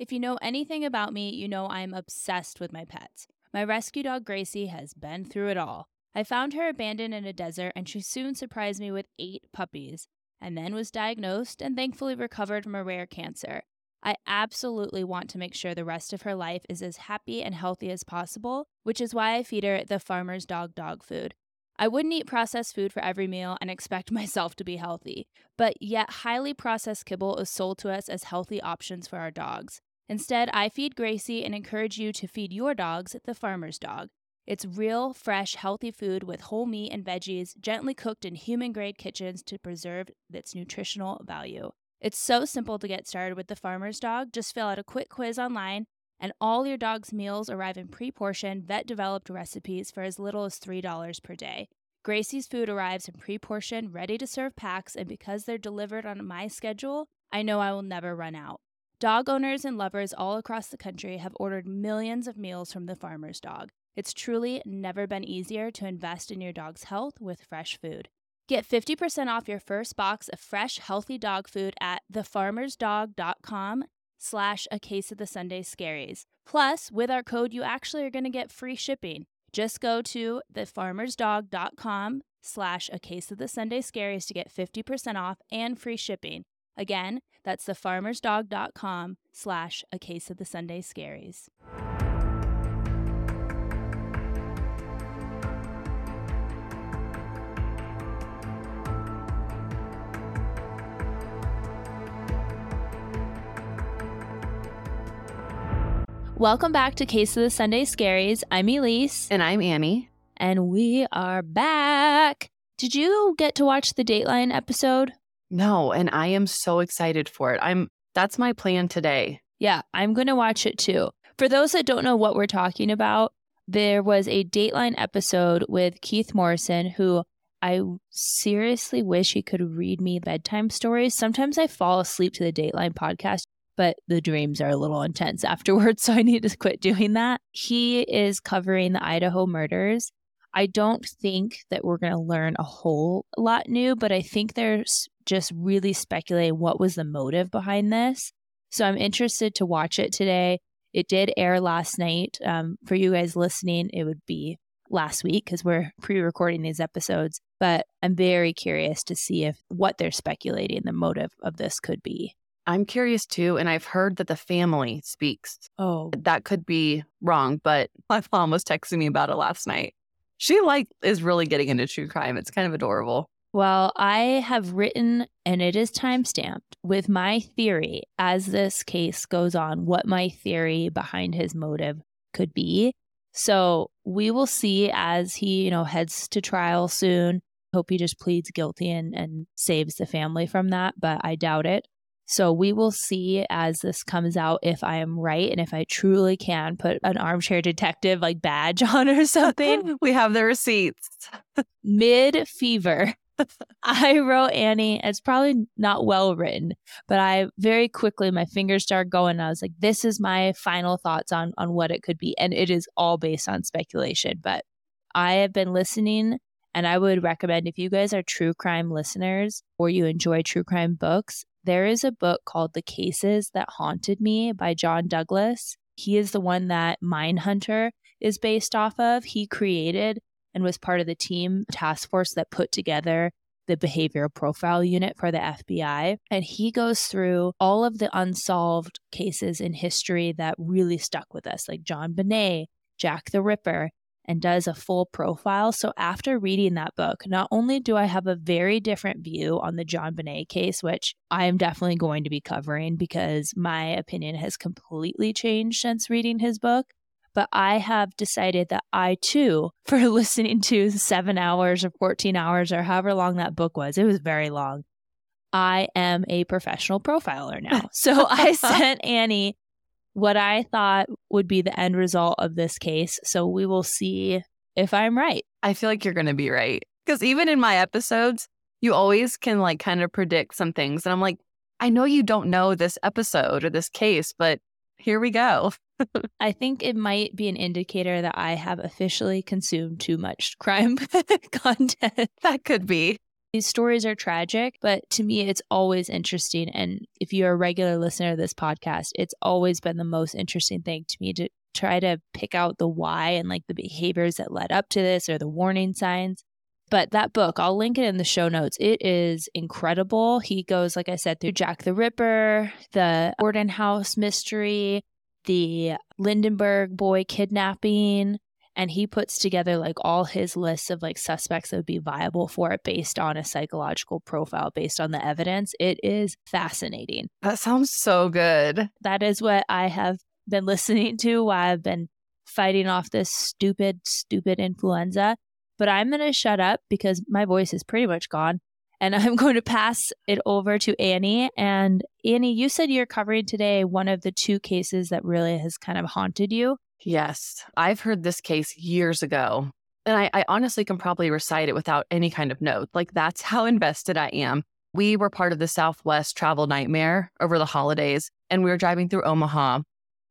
If you know anything about me, you know I'm obsessed with my pets. My rescue dog Gracie has been through it all. I found her abandoned in a desert, and she soon surprised me with eight puppies, and then was diagnosed and thankfully recovered from a rare cancer. I absolutely want to make sure the rest of her life is as happy and healthy as possible, which is why I feed her the farmer's dog dog food. I wouldn't eat processed food for every meal and expect myself to be healthy, but yet highly processed kibble is sold to us as healthy options for our dogs. Instead, I feed Gracie and encourage you to feed your dogs the farmer's dog. It's real, fresh, healthy food with whole meat and veggies, gently cooked in human grade kitchens to preserve its nutritional value. It's so simple to get started with the farmer's dog. Just fill out a quick quiz online, and all your dog's meals arrive in pre portioned, vet developed recipes for as little as $3 per day. Gracie's food arrives in pre portioned, ready to serve packs, and because they're delivered on my schedule, I know I will never run out. Dog owners and lovers all across the country have ordered millions of meals from the farmer's dog. It's truly never been easier to invest in your dog's health with fresh food. Get 50% off your first box of fresh, healthy dog food at thefarmersdog.com slash a case of the Sunday scaries. Plus, with our code, you actually are going to get free shipping. Just go to thefarmersdog.com slash a case of the Sunday scaries to get 50% off and free shipping. Again, that's thefarmersdog.com slash a case of the Sunday scaries. Welcome back to Case of the Sunday Scaries. I'm Elyse. And I'm Annie. And we are back. Did you get to watch the Dateline episode? No, and I am so excited for it. I'm that's my plan today. Yeah, I'm going to watch it too. For those that don't know what we're talking about, there was a Dateline episode with Keith Morrison who I seriously wish he could read me bedtime stories. Sometimes I fall asleep to the Dateline podcast but the dreams are a little intense afterwards. So I need to quit doing that. He is covering the Idaho murders. I don't think that we're going to learn a whole lot new, but I think there's just really speculate what was the motive behind this. So I'm interested to watch it today. It did air last night. Um, for you guys listening, it would be last week because we're pre-recording these episodes. But I'm very curious to see if what they're speculating the motive of this could be. I'm curious too, and I've heard that the family speaks. Oh, that could be wrong, but my mom was texting me about it last night. She like is really getting into true crime. It's kind of adorable. Well, I have written, and it is time stamped with my theory as this case goes on, what my theory behind his motive could be. So we will see as he, you know, heads to trial soon. Hope he just pleads guilty and, and saves the family from that, but I doubt it. So we will see as this comes out if I am right and if I truly can put an armchair detective like badge on or something. we have the receipts. Mid fever. I wrote Annie. It's probably not well written, but I very quickly my fingers started going. I was like, "This is my final thoughts on on what it could be," and it is all based on speculation. But I have been listening, and I would recommend if you guys are true crime listeners or you enjoy true crime books, there is a book called The Cases That Haunted Me by John Douglas. He is the one that Mindhunter is based off of. He created and was part of the team task force that put together the behavioral profile unit for the FBI. And he goes through all of the unsolved cases in history that really stuck with us, like JonBenét, Jack the Ripper and does a full profile. So after reading that book, not only do I have a very different view on the JonBenét case, which I am definitely going to be covering because my opinion has completely changed since reading his book, but I have decided that I too, for listening to seven hours or 14 hours or however long that book was, it was very long. I am a professional profiler now. So I sent Annie what I thought would be the end result of this case. So we will see if I'm right. I feel like you're going to be right. Because even in my episodes, you always can like kind of predict some things. And I'm like, I know you don't know this episode or this case, but here we go. I think it might be an indicator that I have officially consumed too much crime content. That could be. These stories are tragic, but to me, it's always interesting. And if you're a regular listener to this podcast, it's always been the most interesting thing to me to try to pick out the why and like the behaviors that led up to this or the warning signs. But that book, I'll link it in the show notes. It is incredible. He goes, like I said, through Jack the Ripper, the Borden House mystery, the Lindenberg boy kidnapping, and he puts together like all his lists of like suspects that would be viable for it based on a psychological profile based on the evidence. It is fascinating. That sounds so good. That is what i have been listening to while i've been fighting off this stupid stupid influenza. But i'm going to shut up because my voice is pretty much gone and i'm going to pass it over to annie and annie you said you're covering today one of the two cases that really has kind of haunted you Yes, I've heard this case years ago. And I, I, honestly can probably recite it without any kind of note. Like, that's how invested I am. We were part of the Southwest travel nightmare over the holidays, and we were driving through Omaha.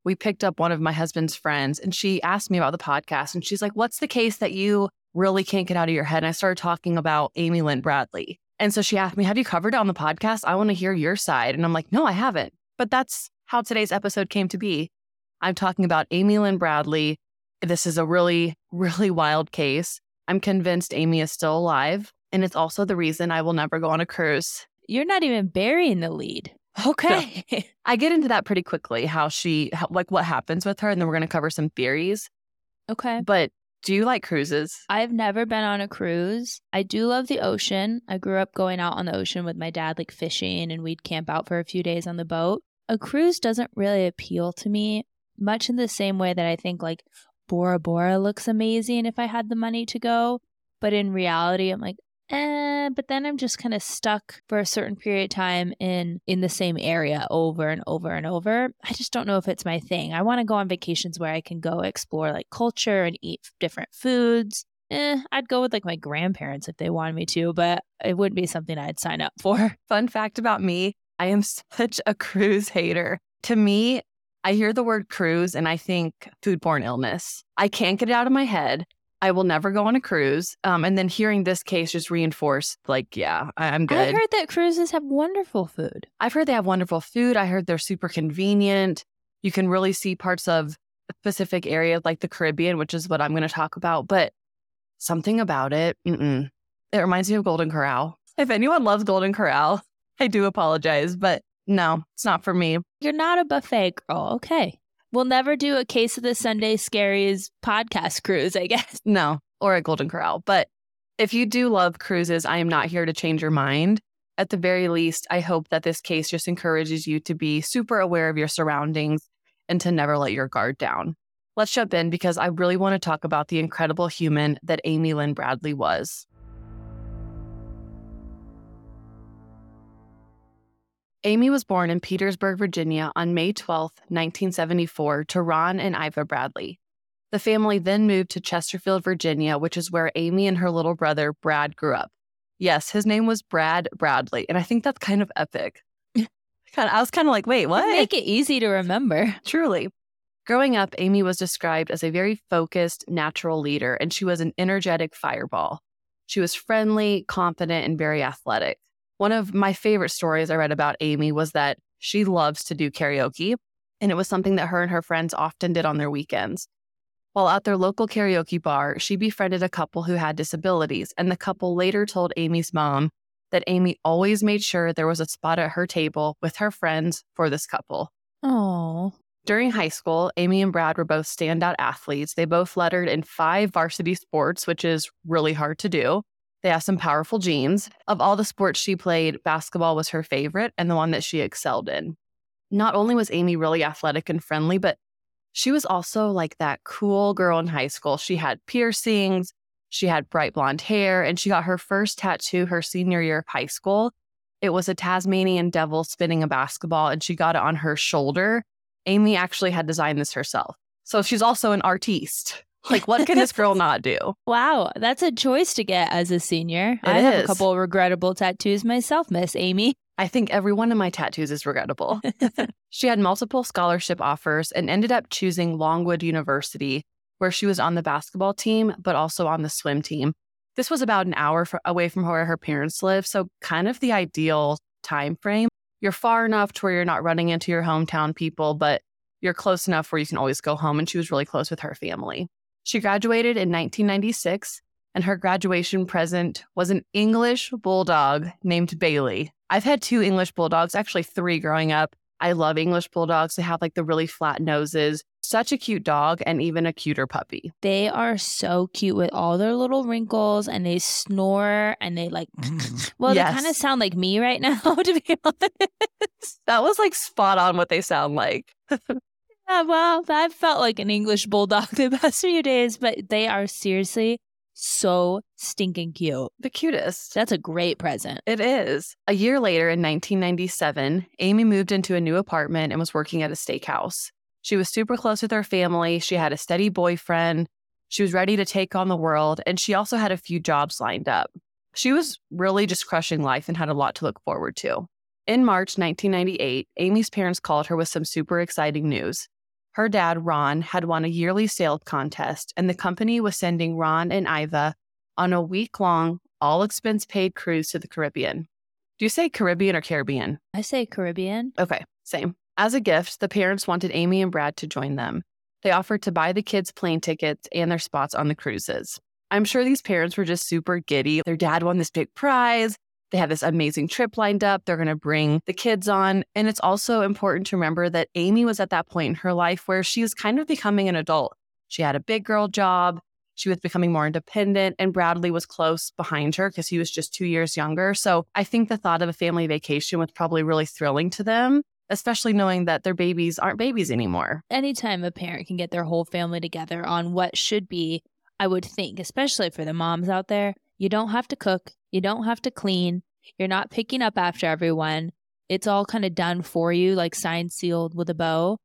We picked up one of my husband's friends, and she asked me about the podcast. And she's like, What's the case that you really can't get out of your head? And I started talking about Amy Lynn Bradley. And so she asked me, Have you covered it on the podcast? I want to hear your side. And I'm like, No, I haven't. But that's how today's episode came to be. I'm talking about Amy Lynn Bradley. This is a really, really wild case. I'm convinced Amy is still alive. And it's also the reason I will never go on a cruise. You're not even burying the lead. Okay. So, I get into that pretty quickly, how she, how, like what happens with her. And then we're going to cover some theories. Okay. But do you like cruises? I've never been on a cruise. I do love the ocean. I grew up going out on the ocean with my dad, like fishing, and we'd camp out for a few days on the boat. A cruise doesn't really appeal to me much in the same way that I think like Bora Bora looks amazing if I had the money to go. But in reality, I'm like, eh, but then I'm just kind of stuck for a certain period of time in in the same area over and over and over. I just don't know if it's my thing. I want to go on vacations where I can go explore like culture and eat different foods. Eh, I'd go with like my grandparents if they wanted me to, but it wouldn't be something I'd sign up for. Fun fact about me, I am such a cruise hater. To me, I hear the word cruise and I think foodborne illness. I can't get it out of my head. I will never go on a cruise. Um, and then hearing this case just reinforced, like, yeah, I- am good. I've heard that cruises have wonderful food. I've heard they have wonderful food. I heard they're super convenient. You can really see parts of specific areas like the Caribbean, which is what I'm going to talk about. But something about it, it reminds me of Golden Corral. If anyone loves Golden Corral, I do apologize, but no, it's not for me. You're not a buffet girl. Okay. We'll never do a Case of the Sunday Scaries podcast cruise, I guess. No, or a Golden Corral. But if you do love cruises, I am not here to change your mind. At the very least, I hope that this case just encourages you to be super aware of your surroundings and to never let your guard down. Let's jump in because I really want to talk about the incredible human that Amy Lynn Bradley was. Amy was born in Petersburg, Virginia on May 12, 1974, to Ron and Iva Bradley. The family then moved to Chesterfield, Virginia, which is where Amy and her little brother, Brad, grew up. Yes, his name was Brad Bradley, and I think that's kind of epic. I was kind of like, wait, what? Make it easy to remember. Truly. Growing up, Amy was described as a very focused, natural leader, and she was an energetic fireball. She was friendly, confident, and very athletic. One of my favorite stories I read about Amy was that she loves to do karaoke, and it was something that her and her friends often did on their weekends. While at their local karaoke bar, she befriended a couple who had disabilities, and the couple later told Amy's mom that Amy always made sure there was a spot at her table with her friends for this couple. Oh. During high school, Amy and Brad were both standout athletes. They both lettered in five varsity sports, which is really hard to do. They have some powerful genes. Of all the sports she played, basketball was her favorite and the one that she excelled in. Not only was Amy really athletic and friendly, but she was also like that cool girl in high school. She had piercings, she had bright blonde hair, and she got her first tattoo her senior year of high school. It was a Tasmanian devil spinning a basketball, and she got it on her shoulder. Amy actually had designed this herself. So she's also an artiste. Like, what can this girl not do? Wow, that's a choice to get as a senior. It I have a is. couple regrettable tattoos myself, Miss Amy. I think every one of my tattoos is regrettable. she had multiple scholarship offers and ended up choosing Longwood University, where she was on the basketball team, but also on the swim team. This was about an hour away from where her parents live, so kind of the ideal time frame. You're far enough to where you're not running into your hometown people, but you're close enough where you can always go home. And she was really close with her family. She graduated in 1996, and her graduation present was an English bulldog named Bailey. I've had two English bulldogs, actually three growing up. I love English bulldogs. They have like the really flat noses. Such a cute dog and even a cuter puppy. They are so cute with all their little wrinkles and they snore and they like, well, Yes. they kind of sound like me right now, to be honest. That was like spot on what they sound like. Yeah, well, I've felt like an English bulldog the past few days, but they are seriously so stinking cute. The cutest. That's a great present. It is. A year later in 1997, Amy moved into a new apartment and was working at a steakhouse. She was super close with her family. She had a steady boyfriend. She was ready to take on the world, and she also had a few jobs lined up. She was really just crushing life and had a lot to look forward to. In March 1998, Amy's parents called her with some super exciting news. Her dad, Ron, had won a yearly sales contest, and the company was sending Ron and Iva on a week long, all expense paid cruise to the Caribbean. Do you say Caribbean or Caribbean? I say Caribbean. Okay, same. As a gift, the parents wanted Amy and Brad to join them. They offered to buy the kids plane tickets and their spots on the cruises. I'm sure these parents were just super giddy. Their dad won this big prize. They have this amazing trip lined up. They're going to bring the kids on. And it's also important to remember that Amy was at that point in her life where she was kind of becoming an adult. She had a big girl job. She was becoming more independent, and Bradley was close behind her because he was just two years younger. So I think the thought of a family vacation was probably really thrilling to them, especially knowing that their babies aren't babies anymore. Anytime a parent can get their whole family together on what should be, I would think, especially for the moms out there, you don't have to cook, you don't have to clean, you're not picking up after everyone. It's all kind of done for you, like signed, sealed with a bow.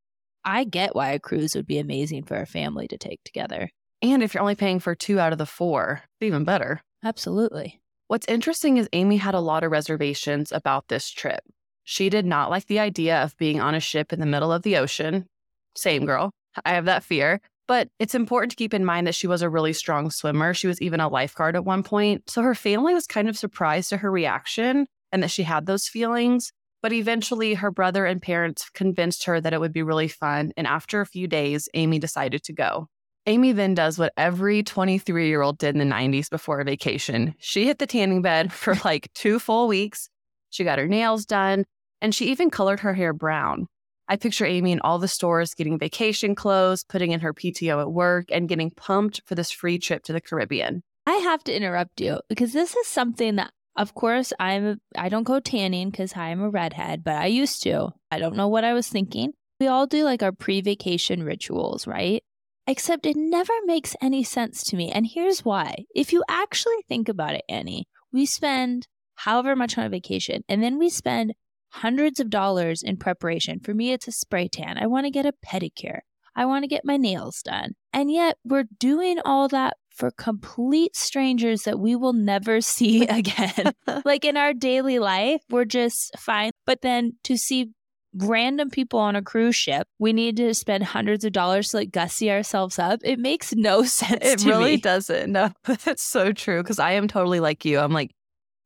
I get why a cruise would be amazing for a family to take together. And if you're only paying for two out of the four, it's even better. Absolutely. What's interesting is Amy had a lot of reservations about this trip. She did not like the idea of being on a ship in the middle of the ocean. Same girl. I have that fear. But it's important to keep in mind that she was a really strong swimmer. She was even a lifeguard at one point. So her family was kind of surprised to her reaction and that she had those feelings. But eventually, her brother and parents convinced her that it would be really fun. And after a few days, Amy decided to go. Amy then does what every 23 year old did in the 90s before a vacation. She hit the tanning bed for like two full weeks. She got her nails done and she even colored her hair brown. I picture Amy in all the stores getting vacation clothes, putting in her PTO at work, and getting pumped for this free trip to the Caribbean. I have to interrupt you because this is something that, of course, I'm. I don't go tanning because I'm a redhead, but I used to. I don't know what I was thinking. We all do like our pre-vacation rituals, right? Except it never makes any sense to me, and here's why. If you actually think about it, Annie, we spend however much on a vacation, and then we spend hundreds of dollars in preparation. For me, it's a spray tan. I want to get a pedicure. I want to get my nails done. And yet we're doing all that for complete strangers that we will never see again. like in our daily life, we're just fine. But then to see random people on a cruise ship, we need to spend hundreds of dollars to like gussy ourselves up. It makes no sense. It really me. doesn't. No, that's so true. Because I am totally like you. I'm like,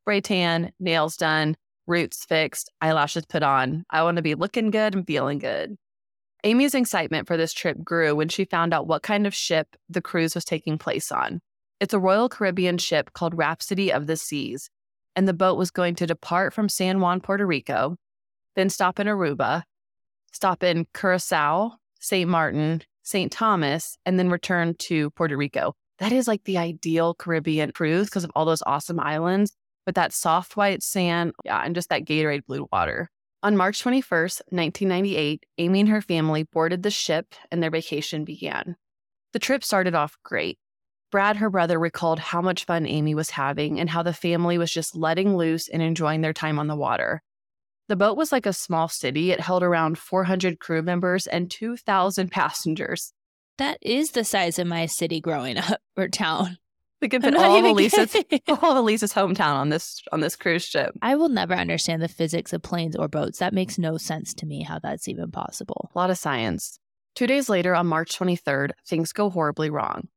spray tan, nails done, roots fixed, eyelashes put on. I want to be looking good and feeling good. Amy's excitement for this trip grew when she found out what kind of ship the cruise was taking place on. It's a Royal Caribbean ship called Rhapsody of the Seas, and the boat was going to depart from San Juan, Puerto Rico, then stop in Aruba, stop in Curacao, St. Martin, St. Thomas, and then return to Puerto Rico. That is like the ideal Caribbean cruise because of all those awesome islands with that soft white sand, yeah, and just that Gatorade blue water. On March 21st, 1998, Amy and her family boarded the ship and their vacation began. The trip started off great. Brad, her brother, recalled how much fun Amy was having and how the family was just letting loose and enjoying their time on the water. The boat was like a small city. It held around 400 crew members and 2,000 passengers. That is the size of my city growing up or town. We could I'm put all of even Elyse's, all of Elyse's hometown on this on this cruise ship. I will never understand the physics of planes or boats. That makes no sense to me how that's even possible. A lot of science. Two days later, on March 23rd, things go horribly wrong.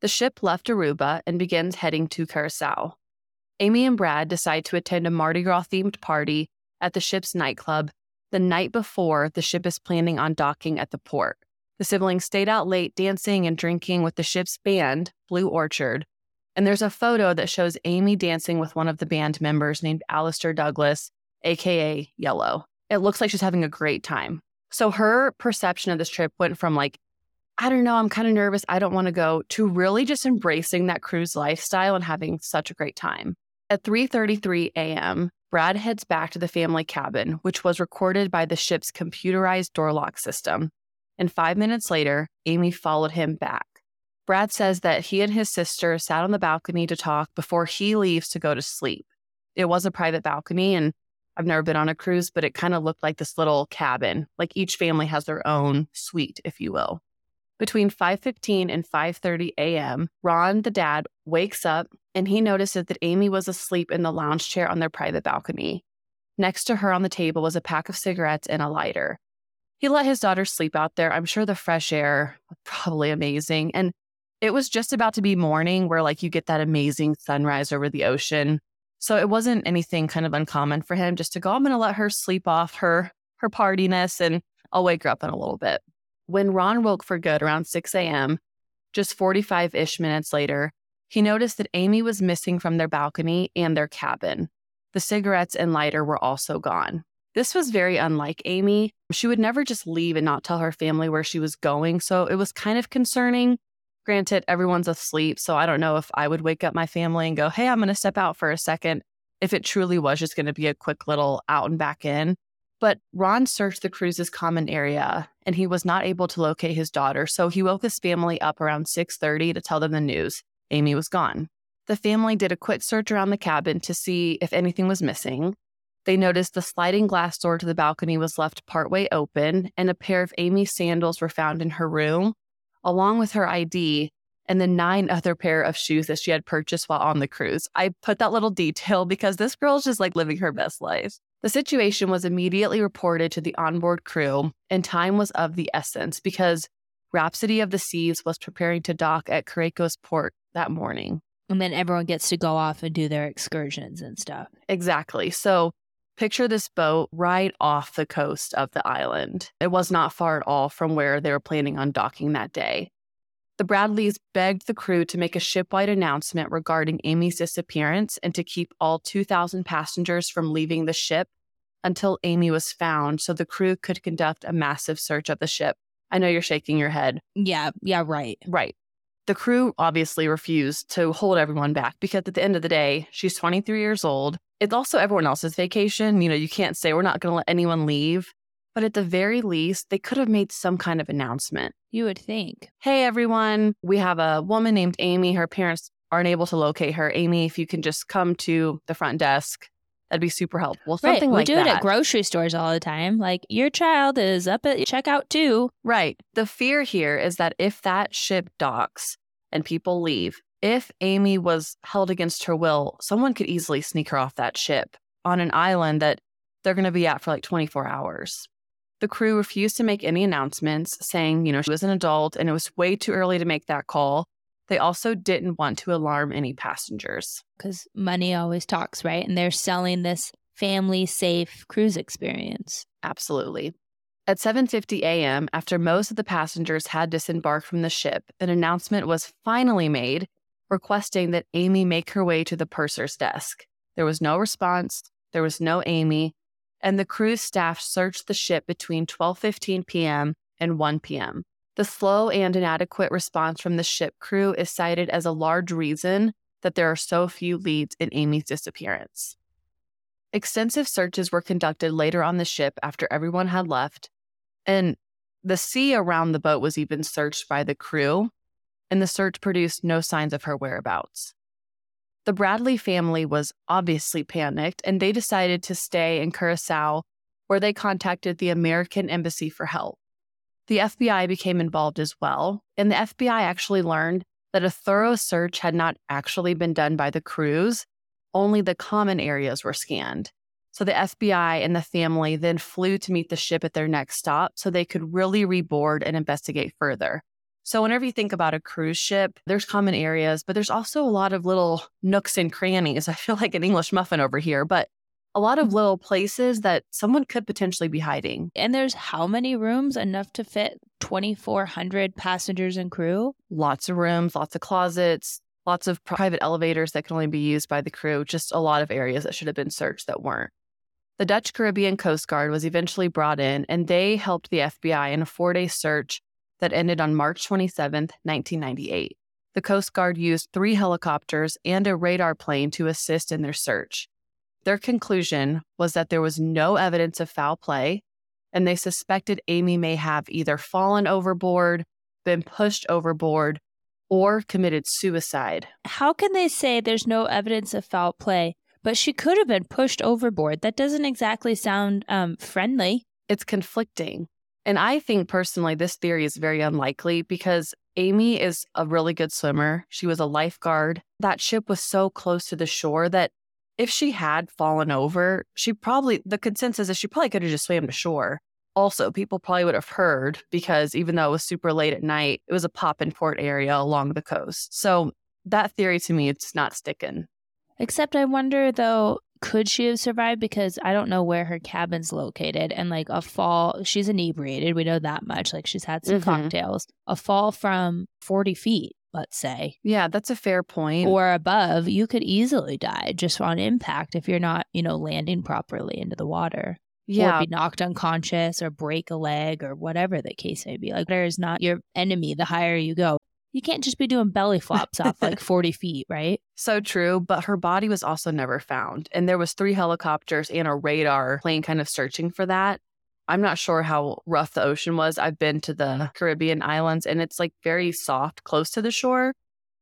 The ship left Aruba and begins heading to Curacao. Amy and Brad decide to attend a Mardi Gras themed party at the ship's nightclub the night before the ship is planning on docking at the port. The siblings stayed out late dancing and drinking with the ship's band, Blue Orchid. And there's a photo that shows Amy dancing with one of the band members named Alistair Douglas, AKA Yellow. It looks like she's having a great time. So her perception of this trip went from like, I don't know, I'm kind of nervous, I don't want to go, to really just embracing that cruise lifestyle and having such a great time. At 3:33 a.m., Brad heads back to the family cabin, which was recorded by the ship's computerized door lock system. And 5 minutes later, Amy followed him back. Brad says that he and his sister sat on the balcony to talk before he leaves to go to sleep. It was a private balcony and I've never been on a cruise, but it kind of looked like this little cabin. Like each family has their own suite, if you will. Between 5:15 and 5:30 a.m., Ron, the dad, wakes up and he notices that Amy was asleep in the lounge chair on their private balcony. Next to her on the table was a pack of cigarettes and a lighter. He let his daughter sleep out there. I'm sure the fresh air was probably amazing. And it was just about to be morning where like you get that amazing sunrise over the ocean. So it wasn't anything kind of uncommon for him just to go, I'm to let her sleep off her her partiness and I'll wake her up in a little bit. When Ron woke for good around 6 a.m., just 45 ish minutes later, he noticed that Amy was missing from their balcony and their cabin. The cigarettes and lighter were also gone. This was very unlike Amy. She would never just leave and not tell her family where she was going, so it was kind of concerning. Granted, everyone's asleep, so I don't know if I would wake up my family and go, hey, I'm going to step out for a second, if it truly was just going to be a quick little out and back in. But Ron searched the cruise's common area and he was not able to locate his daughter, so he woke his family up around 6:30 to tell them the news. Amy was gone. The family did a quick search around the cabin to see if anything was missing. They noticed the sliding glass door to the balcony was left partway open, and a pair of Amy's sandals were found in her room, along with her ID and the nine other pair of shoes that she had purchased while on the cruise. I put that little detail because this girl's just like living her best life. The situation was immediately reported to the onboard crew, and time was of the essence because Rhapsody of the Seas was preparing to dock at Curaçao's port that morning. And then everyone gets to go off and do their excursions and stuff. Exactly. So picture this boat right off the coast of the island. It was not far at all from where they were planning on docking that day. The Bradleys begged the crew to make a shipwide announcement regarding Amy's disappearance and to keep all 2,000 passengers from leaving the ship until Amy was found so the crew could conduct a massive search of the ship. I know you're shaking your head. Yeah, yeah, right. Right. The crew obviously refused to hold everyone back because at the end of the day, she's 23 years old. It's also everyone else's vacation. You know, you can't say we're not going to let anyone leave. But at the very least, they could have made some kind of announcement. You would think. Hey, everyone, we have a woman named Amy. Her parents aren't able to locate her. Amy, if you can just come to the front desk, that'd be super helpful. Something right. like we do that. it at grocery stores all the time. Like your child is up at checkout too. Right. The fear here is that if that ship docks and people leave, if Amy was held against her will, someone could easily sneak her off that ship on an island that they're going to be at for like 24 hours. The crew refused to make any announcements, saying, you know, she was an adult and it was way too early to make that call. They also didn't want to alarm any passengers. Because money always talks, right? And they're selling this family safe cruise experience. Absolutely. At 7:50 a.m., after most of the passengers had disembarked from the ship, an announcement was finally made requesting that Amy make her way to the purser's desk. There was no response, there was no Amy, and the cruise staff searched the ship between 12:15 p.m. and 1 p.m. The slow and inadequate response from the ship crew is cited as a large reason that there are so few leads in Amy's disappearance. Extensive searches were conducted later on the ship after everyone had left, and the sea around the boat was even searched by the crew, and the search produced no signs of her whereabouts. The Bradley family was obviously panicked and they decided to stay in Curacao, where they contacted the American Embassy for help. The FBI became involved as well, and the FBI actually learned that a thorough search had not actually been done by the crews, only the common areas were scanned. So the FBI and the family then flew to meet the ship at their next stop so they could really reboard and investigate further. So, whenever you think about a cruise ship, there's common areas, but there's also a lot of little nooks and crannies. I feel like an English muffin over here, but a lot of mm-hmm. little places that someone could potentially be hiding. And there's how many rooms? Enough to fit 2,400 passengers and crew? Lots of rooms, lots of closets, lots of private elevators that can only be used by the crew, just a lot of areas that should have been searched that weren't. The Dutch Caribbean Coast Guard was eventually brought in, and they helped the FBI in a four day search that ended on March 27, 1998. The Coast Guard used three helicopters and a radar plane to assist in their search. Their conclusion was that there was no evidence of foul play, and they suspected Amy may have either fallen overboard, been pushed overboard, or committed suicide. How can they say there's no evidence of foul play, but she could have been pushed overboard? That doesn't exactly sound um, friendly. It's conflicting. And I think personally, this theory is very unlikely because Amy is a really good swimmer. She was a lifeguard. That ship was so close to the shore that if she had fallen over, she probably, the consensus is she probably could have just swam to shore. Also, people probably would have heard because even though it was super late at night, it was a pop in port area along the coast. So that theory to me, it's not sticking. Except I wonder though, could she have survived? Because I don't know where her cabin's located. And like a fall, she's inebriated. We know that much. Like she's had some mm-hmm. cocktails. A fall from 40 feet let's say. Yeah, that's a fair point. Or above, you could easily die just on impact if you're not, you know, landing properly into the water. Yeah. Or be knocked unconscious or break a leg or whatever the case may be. Like, there is not your enemy the higher you go. You can't just be doing belly flops off like 40 feet, right? So true. But her body was also never found. And there was three helicopters and a radar plane kind of searching for that. I'm not sure how rough the ocean was. I've been to the Caribbean islands and it's like very soft, close to the shore.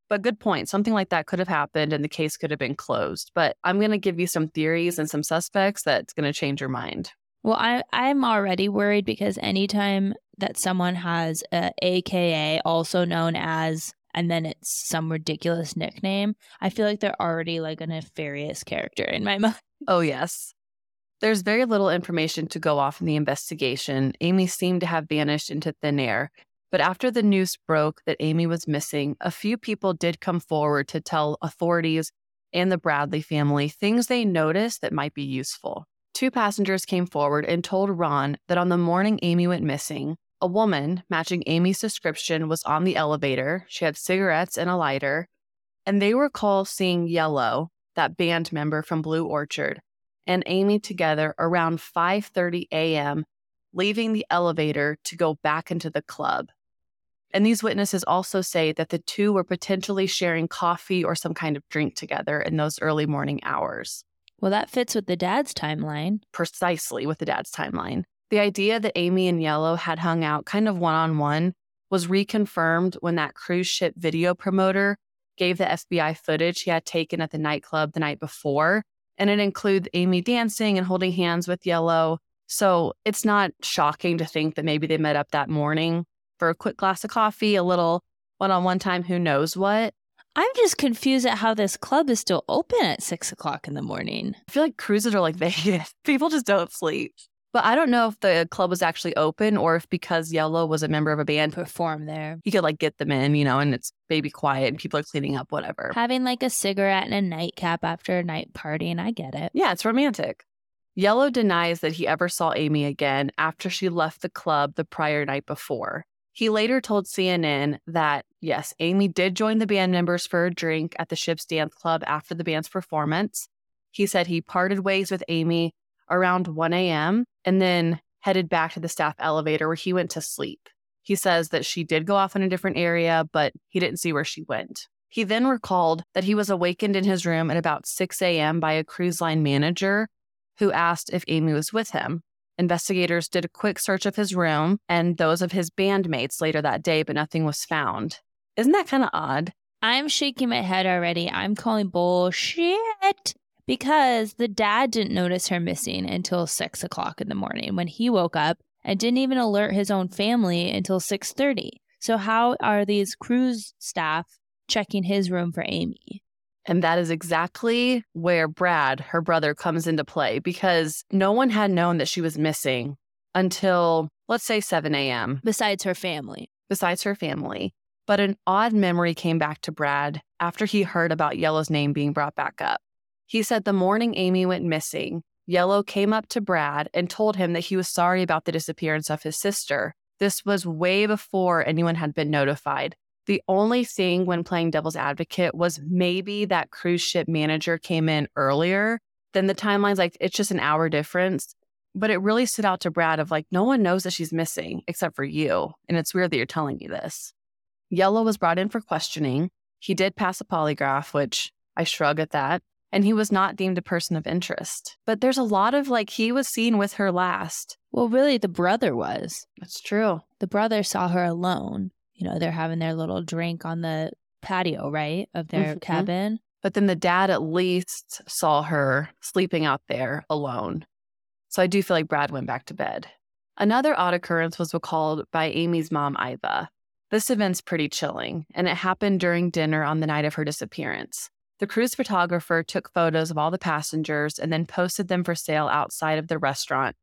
But good point. Something like that could have happened and the case could have been closed. But I'm going to give you some theories and some suspects that's going to change your mind. Well, I, I'm already worried because anytime that someone has a AKA, also known as, and then it's some ridiculous nickname, I feel like they're already like a nefarious character in my mind. Oh, yes. There's very little information to go off in the investigation. Amy seemed to have vanished into thin air. But after the news broke that Amy was missing, a few people did come forward to tell authorities and the Bradley family things they noticed that might be useful. Two passengers came forward and told Ron that on the morning Amy went missing, a woman matching Amy's description was on the elevator. She had cigarettes and a lighter, and they recall seeing Yellow, that band member from Blue Orchid, and Amy together around 5:30 a.m., leaving the elevator to go back into the club. And these witnesses also say that the two were potentially sharing coffee or some kind of drink together in those early morning hours. Well, that fits with the dad's timeline. Precisely with the dad's timeline. The idea that Amy and Yellow had hung out kind of one on one was reconfirmed when that cruise ship video promoter gave the FBI footage he had taken at the nightclub the night before and it includes Amy dancing and holding hands with Yellow. So it's not shocking to think that maybe they met up that morning for a quick glass of coffee, a little one on one time, who knows what. I'm just confused at how this club is still open at six o'clock in the morning. I feel like cruises are like Vegas. People just don't sleep. But I don't know if the club was actually open or if because Yellow was a member of a band perform there. He could like get them in, you know, and it's baby quiet and people are cleaning up, whatever. Having like a cigarette and a nightcap after a night party, and I get it. Yeah, it's romantic. Yellow denies that he ever saw Amy again after she left the club the prior night before. He later told CNN that, yes, Amy did join the band members for a drink at the ship's dance club after the band's performance. He said he parted ways with Amy around 1 a.m. and then headed back to the staff elevator where he went to sleep. He says that she did go off in a different area, but he didn't see where she went. He then recalled that he was awakened in his room at about 6 a.m. by a cruise line manager who asked if Amy was with him. Investigators did a quick search of his room and those of his bandmates later that day, but nothing was found. Isn't that kind of odd? I'm shaking my head already. I'm calling bullshit because the dad didn't notice her missing until six o'clock in the morning when he woke up and didn't even alert his own family until 6.30 so how are these cruise staff checking his room for amy and that is exactly where brad her brother comes into play because no one had known that she was missing until let's say 7 a.m besides her family besides her family. But an odd memory came back to Brad after he heard about Yellow's name being brought back up. He said the morning Amy went missing, Yellow came up to Brad and told him that he was sorry about the disappearance of his sister. This was way before anyone had been notified. The only thing when playing devil's advocate was maybe that cruise ship manager came in earlier than the timelines. Like it's just an hour difference. But it really stood out to Brad of like, no one knows that she's missing except for you. And it's weird that you're telling me this. Yellow was brought in for questioning. He did pass a polygraph, which I shrug at that. And he was not deemed a person of interest. But there's a lot of like, he was seen with her last. Well, really, the brother was. That's true. The brother saw her alone. You know, they're having their little drink on the patio, right, of their Mhm. cabin. But then the dad at least saw her sleeping out there alone. So I do feel like Brad went back to bed. Another odd occurrence was recalled by Amy's mom, Iva. This event's pretty chilling, and it happened during dinner on the night of her disappearance. The cruise photographer took photos of all the passengers and then posted them for sale outside of the restaurant.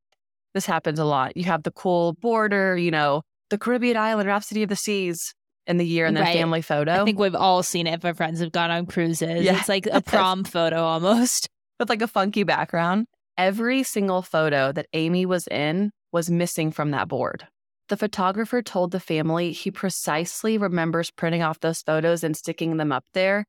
This happens a lot. You have the cool border, you know, the Caribbean island, Rhapsody of the Seas in the year and then Right. family photo. I think we've all seen it if our friends have gone on cruises. Yeah. It's like a prom photo almost. with like a funky background. Every single photo that Amy was in was missing from that board. The photographer told the family he precisely remembers printing off those photos and sticking them up there.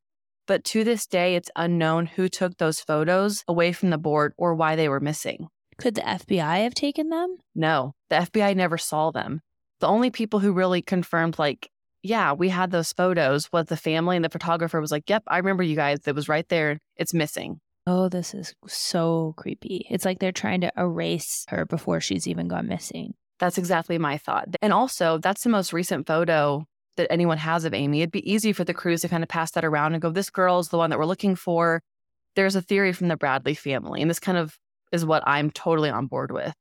But to this day, it's unknown who took those photos away from the board or why they were missing. Could the FBI have taken them? No, the FBI never saw them. The only people who really confirmed, like, yeah, we had those photos was the family, and the photographer was like, yep, I remember you guys. It was right there. It's missing. Oh, this is so creepy. It's like they're trying to erase her before she's even gone missing. That's exactly my thought. And also, that's the most recent photo that anyone has of Amy. It'd be easy for the crews to kind of pass that around and go, this girl's the one that we're looking for. There's a theory from the Bradley family, and this kind of is what I'm totally on board with.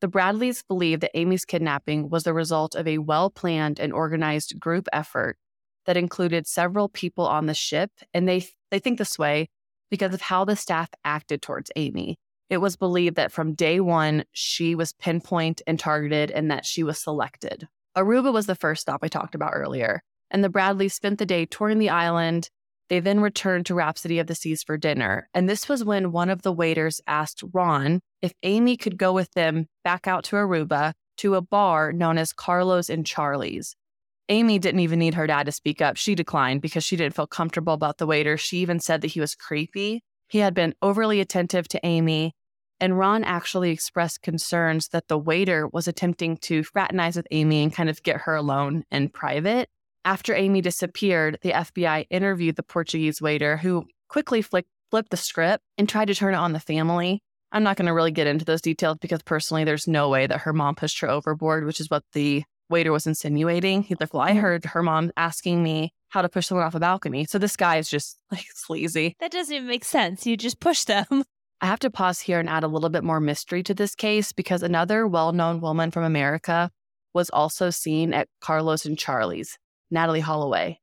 The Bradleys believe that Amy's kidnapping was the result of a well planned and organized group effort that included several people on the ship. And they, they think this way because of how the staff acted towards Amy. It was believed that from day one, she was pinpoint and targeted and that she was selected. Aruba was the first stop I talked about earlier, and the Bradleys spent the day touring the island. They then returned to Rhapsody of the Seas for dinner. And this was when one of the waiters asked Ron if Amy could go with them back out to Aruba to a bar known as Carlos and Charlie's. Amy didn't even need her dad to speak up. She declined because she didn't feel comfortable about the waiter. She even said that he was creepy. He had been overly attentive to Amy, and Ron actually expressed concerns that the waiter was attempting to fraternize with Amy and kind of get her alone and private. After Amy disappeared, the FBI interviewed the Portuguese waiter who quickly flicked, flipped the script and tried to turn it on the family. I'm not going to really get into those details because personally, there's no way that her mom pushed her overboard, which is what the waiter was insinuating. He's like, Well, I heard her mom asking me how to push someone off a balcony. So this guy is just like sleazy. That doesn't even make sense. You just push them. I have to pause here and add a little bit more mystery to this case because another well known woman from America was also seen at Carlos and Charlie's, Natalee Holloway.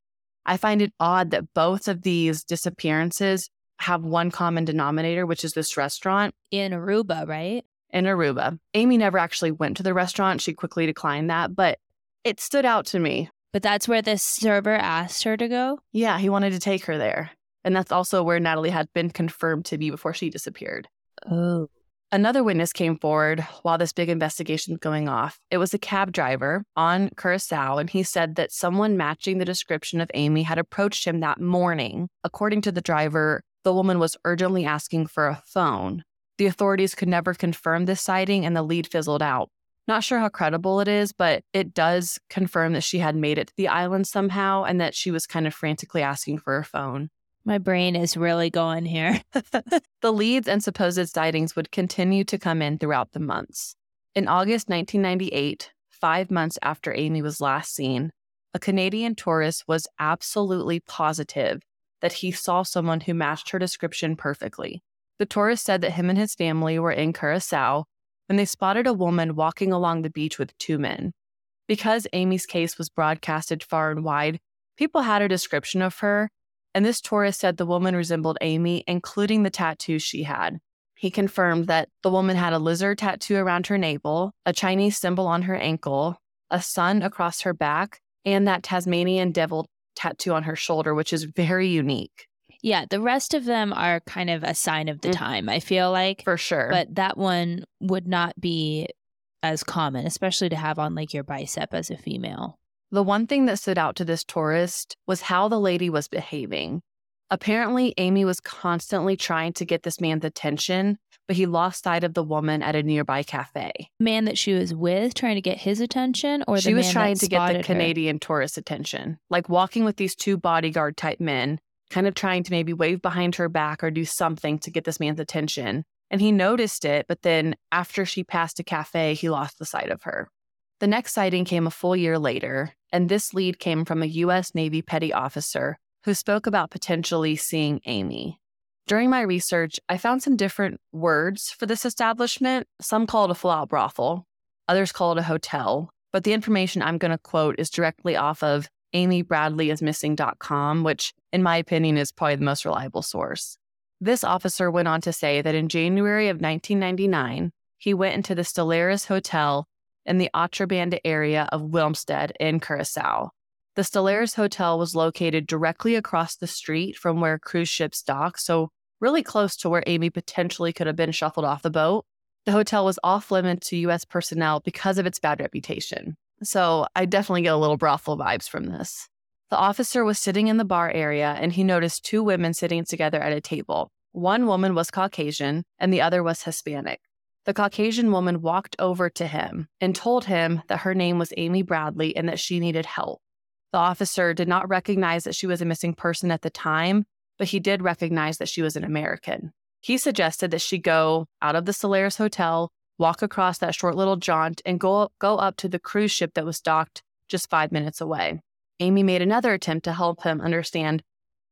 I find it odd that both of these disappearances have one common denominator, which is this restaurant In Aruba, right? in Aruba. Amy never actually went to the restaurant. She quickly declined that, but it stood out to me. But that's where the server asked her to go. Yeah, he wanted to take her there. And that's also where Natalee had been confirmed to be before she disappeared. Oh. Another witness came forward while this big investigation was going off. It was a cab driver on Curacao, and he said that someone matching the description of Amy had approached him that morning. According to the driver, the woman was urgently asking for a phone. The authorities could never confirm this sighting, and the lead fizzled out. Not sure how credible it is, but it does confirm that she had made it to the island somehow and that she was kind of frantically asking for a phone. My brain is really going here. The leads and supposed sightings would continue to come in throughout the months. In August 1998, five months after Amy was last seen, a Canadian tourist was absolutely positive that he saw someone who matched her description perfectly. The tourist said that him and his family were in Curacao when they spotted a woman walking along the beach with two men. Because Amy's case was broadcasted far and wide, people had a description of her and this tourist said the woman resembled Amy, including the tattoos she had. He confirmed that the woman had a lizard tattoo around her navel, a Chinese symbol on her ankle, a sun across her back, and that Tasmanian devil tattoo on her shoulder, which is very unique. Yeah, the rest of them are kind of a sign of the Mm. time, I feel like. For sure. But that one would not be as common, especially to have on like your bicep as a female. The one thing that stood out to this tourist was how the lady was behaving. Apparently, Amy was constantly trying to get this man's attention, but he lost sight of the woman at a nearby cafe. Man that she was with trying to get his attention, or the she was trying to get the spotted her? Canadian tourist attention, like walking with these two bodyguard type men, kind of trying to maybe wave behind her back or do something to get this man's attention. And he noticed it, but then after she passed a cafe, he lost the sight of her. The next sighting came a full year later, and this lead came from a U.S. Navy petty officer who spoke about potentially seeing Amy. During my research, I found some different words for this establishment. Some call it a full out brothel, others call it a hotel, but the information I'm going to quote is directly off of amybradleyismissing.com, which, in my opinion, is probably the most reliable source. This officer went on to say that in January of 1999, he went into the Stellaris Hotel in the Otrabanda area of Willemstad in Curacao. The Stellaris Hotel was located directly across the street from where cruise ships dock, so really close to where Amy potentially could have been shuffled off the boat. The hotel was off limits to U.S. personnel because of its bad reputation. So I definitely get a little brothel vibes from this. The officer was sitting in the bar area and he noticed two women sitting together at a table. One woman was Caucasian and the other was Hispanic. The Caucasian woman walked over to him and told him that her name was Amy Bradley and that she needed help. The officer did not recognize that she was a missing person at the time, but he did recognize that she was an American. He suggested that she go out of the Solaris Hotel, walk across that short little jaunt, and go, go up to the cruise ship that was docked just five minutes away. Amy made another attempt to help him understand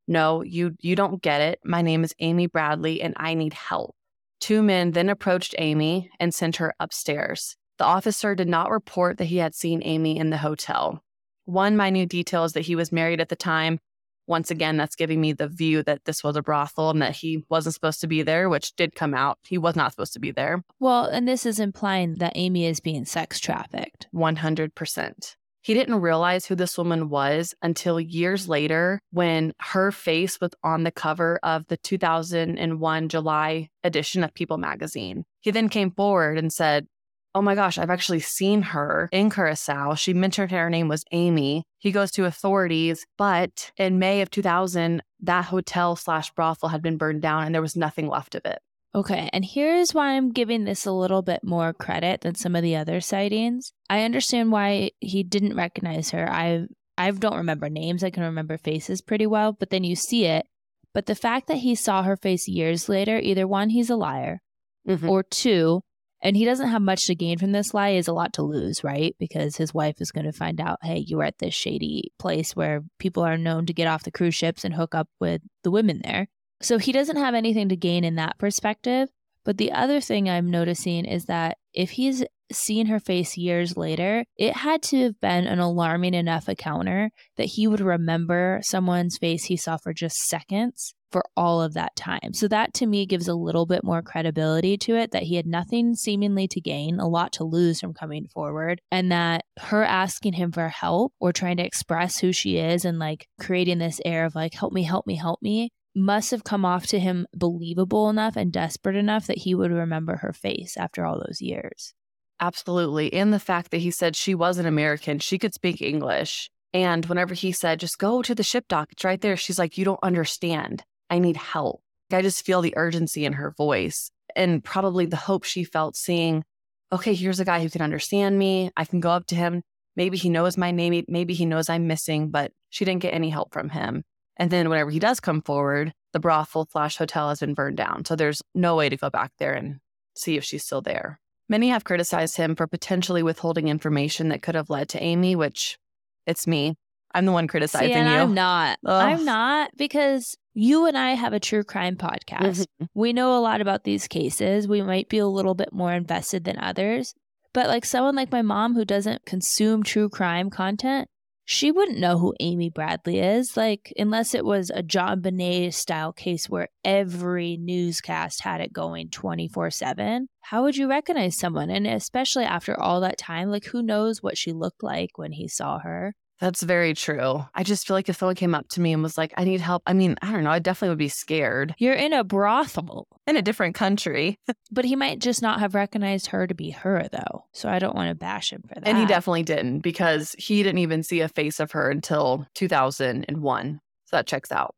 no, you, you don't get it. My name is Amy Bradley and I need help. Two men then approached Amy and sent her upstairs. The officer did not report that he had seen Amy in the hotel. One minute detail is that he was married at the time. Once again, that's giving me the view that this was a brothel and that he wasn't supposed to be there, which did come out. He was not supposed to be there. Well, and this is implying that Amy is being sex trafficked. 100%. He didn't realize who this woman was until years later when her face was on the cover of the 2001 July edition of People magazine. He then came forward and said, Oh my gosh, I've actually seen her in Curacao. She mentioned her name was Amy. He goes to authorities, but in May of 2000, that hotel slash brothel had been burned down and there was nothing left of it. Okay, and here's why I'm giving this a little bit more credit than some of the other sightings. I understand why he didn't recognize her. I I don't remember names. I can remember faces pretty well, but then you see it. But the fact that he saw her face years later, either one, he's a liar, Mhm. or two, and he doesn't have much to gain from this lie, is a lot to lose, right? Because his wife is going to find out, hey, you were at this shady place where people are known to get off the cruise ships and hook up with the women there. So he doesn't have anything to gain in that perspective. But the other thing I'm noticing is that if he's seen her face years later, it had to have been an alarming enough encounter that he would remember someone's face he saw for just seconds for all of that time. So that to me gives a little bit more credibility to it that he had nothing seemingly to gain, a lot to lose from coming forward, and that her asking him for help or trying to express who she is and like creating this air of like, help me, help me, help me must have come off to him believable enough and desperate enough that he would remember her face after all those years. Absolutely. And the fact that he said she was an American, she could speak English. And whenever he said, just go to the ship dock, it's right there, she's like, you don't understand. I need help. I just feel the urgency in her voice and probably the hope she felt seeing, okay, here's a guy who can understand me. I can go up to him. Maybe he knows my name. Maybe he knows I'm missing, but she didn't get any help from him. And then whenever he does come forward, the brothel slash hotel has been burned down. So there's no way to go back there and see if she's still there. Many have criticized him for potentially withholding information that could have led to Amy, which it's me. I'm the one criticizing See, you. I'm not. Ugh. I'm not because you and I have a true crime podcast. Mhm. We know a lot about these cases. We might be a little bit more invested than others. But like someone like my mom who doesn't consume true crime content, she wouldn't know who Amy Bradley is, like unless it was a JonBenét style case where every newscast had it going 24/7. How would you recognize someone? And especially after all that time, like who knows what she looked like when he saw her? That's very true. I just feel like if someone came up to me and was like, I need help, I mean, I don't know, I definitely would be scared You're in a brothel. in a different country. But he might just not have recognized her to be her, though. So I don't want to bash him for that. And he definitely didn't because he didn't even see a face of her until 2001. So that checks out.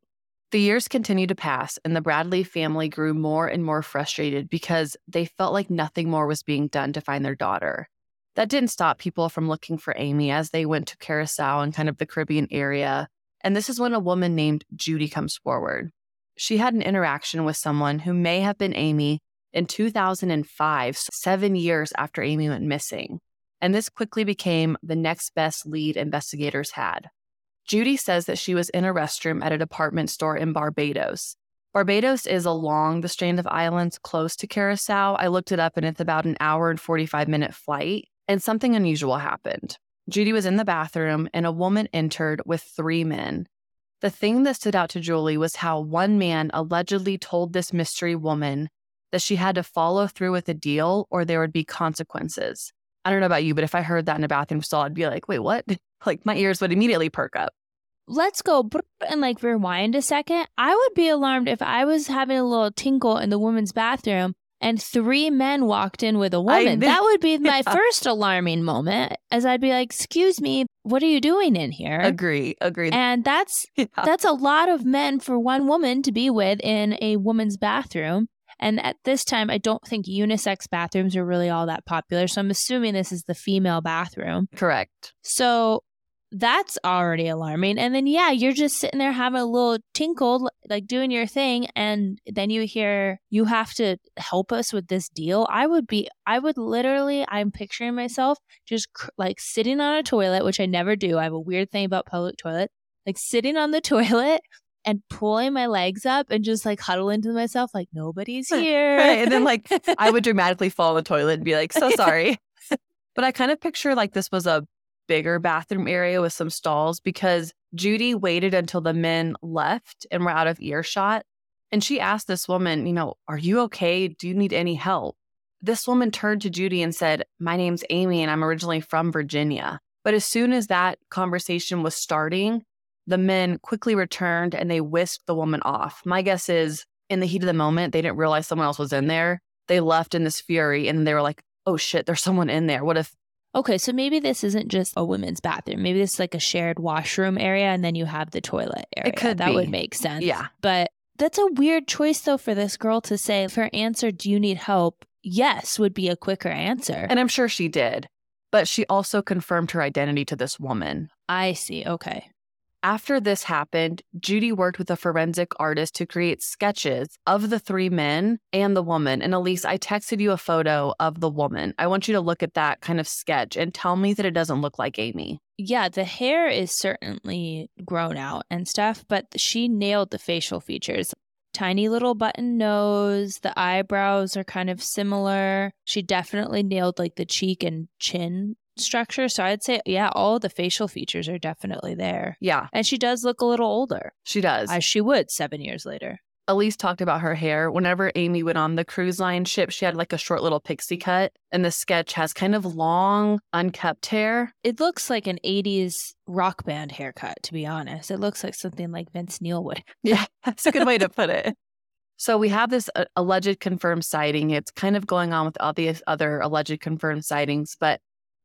The years continued to pass, and the Bradley family grew more and more frustrated because they felt like nothing more was being done to find their daughter. That didn't stop people from looking for Amy as they went to Curacao and kind of the Caribbean area. And this is when a woman named Judy comes forward. She had an interaction with someone who may have been Amy in 2005, seven years after Amy went missing. And this quickly became the next best lead investigators had. Judy says that she was in a restroom at a department store in Barbados. Barbados is along the strand of islands close to Curacao. I looked it up and it's about an hour and 45 minute flight. And something unusual happened. Judy was in the bathroom and a woman entered with three men. The thing that stood out to Julie was how one man allegedly told this mystery woman that she had to follow through with a deal or there would be consequences. I don't know about you, but if I heard that in a bathroom stall, I'd be like, wait, what? Like my ears would immediately perk up. Let's go and like rewind a second. I would be alarmed if I was having a little tinkle in the woman's bathroom and three men walked in with a woman. that would be my yeah. first alarming moment as I'd be like, "Excuse me, what are you doing in here?" Agree, agree. And that's yeah. that's a lot of men for one woman to be with in a woman's bathroom. And at this time, I don't think unisex bathrooms are really all that popular. So I'm assuming this is the female bathroom. Correct. So that's already alarming. And then, yeah, you're just sitting there having a little tinkle, like doing your thing. And then you hear, you have to help us with this deal. I would be, I would literally, I'm picturing myself just cr- like sitting on a toilet, which I never do. I have a weird thing about public toilets, like sitting on the toilet and pulling my legs up and just like huddle into myself, like nobody's here. right. And then, like, I would dramatically fall the toilet and be like, so sorry. but I kind of picture like this was a bigger bathroom area with some stalls because Judy waited until the men left and were out of earshot. And she asked this woman, you know, are you okay? Do you need any help? This woman turned to Judy and said, My name's Amy and I'm originally from Virginia. But as soon as that conversation was starting, the men quickly returned and they whisked the woman off. My guess is in the heat of the moment, they didn't realize someone else was in there. They left in this fury and they were like, oh shit, there's someone in there. What if Okay, so maybe this isn't just a women's bathroom. Maybe this is like a shared washroom area and then you have the toilet area. It could that be. would make sense. Yeah. But that's a weird choice though for this girl to say her answer, do you need help? Yes would be a quicker answer. And I'm sure she did. But she also confirmed her identity to this woman. I see. Okay. After this happened, Judy worked with a forensic artist to create sketches of the three men and the woman. And Elyse, I texted you a photo of the woman. I want you to look at that kind of sketch and tell me that it doesn't look like Amy. Yeah, the hair is certainly grown out and stuff, but she nailed the facial features. Tiny little button nose, the eyebrows are kind of similar. She definitely nailed like the cheek and chin structure. So I'd say, yeah, all the facial features are definitely there. Yeah. And she does look a little older. She does. As she would seven years later. Elyse talked about her hair. Whenever Amy went on the cruise line ship, she had like a short little pixie cut. And the sketch has kind of long, unkept hair. It looks like an 80s rock band haircut, to be honest. It looks like something like Vince Neil would. yeah, that's a good way to put it. So we have this uh, alleged confirmed sighting. It's kind of going on with all these other alleged confirmed sightings, but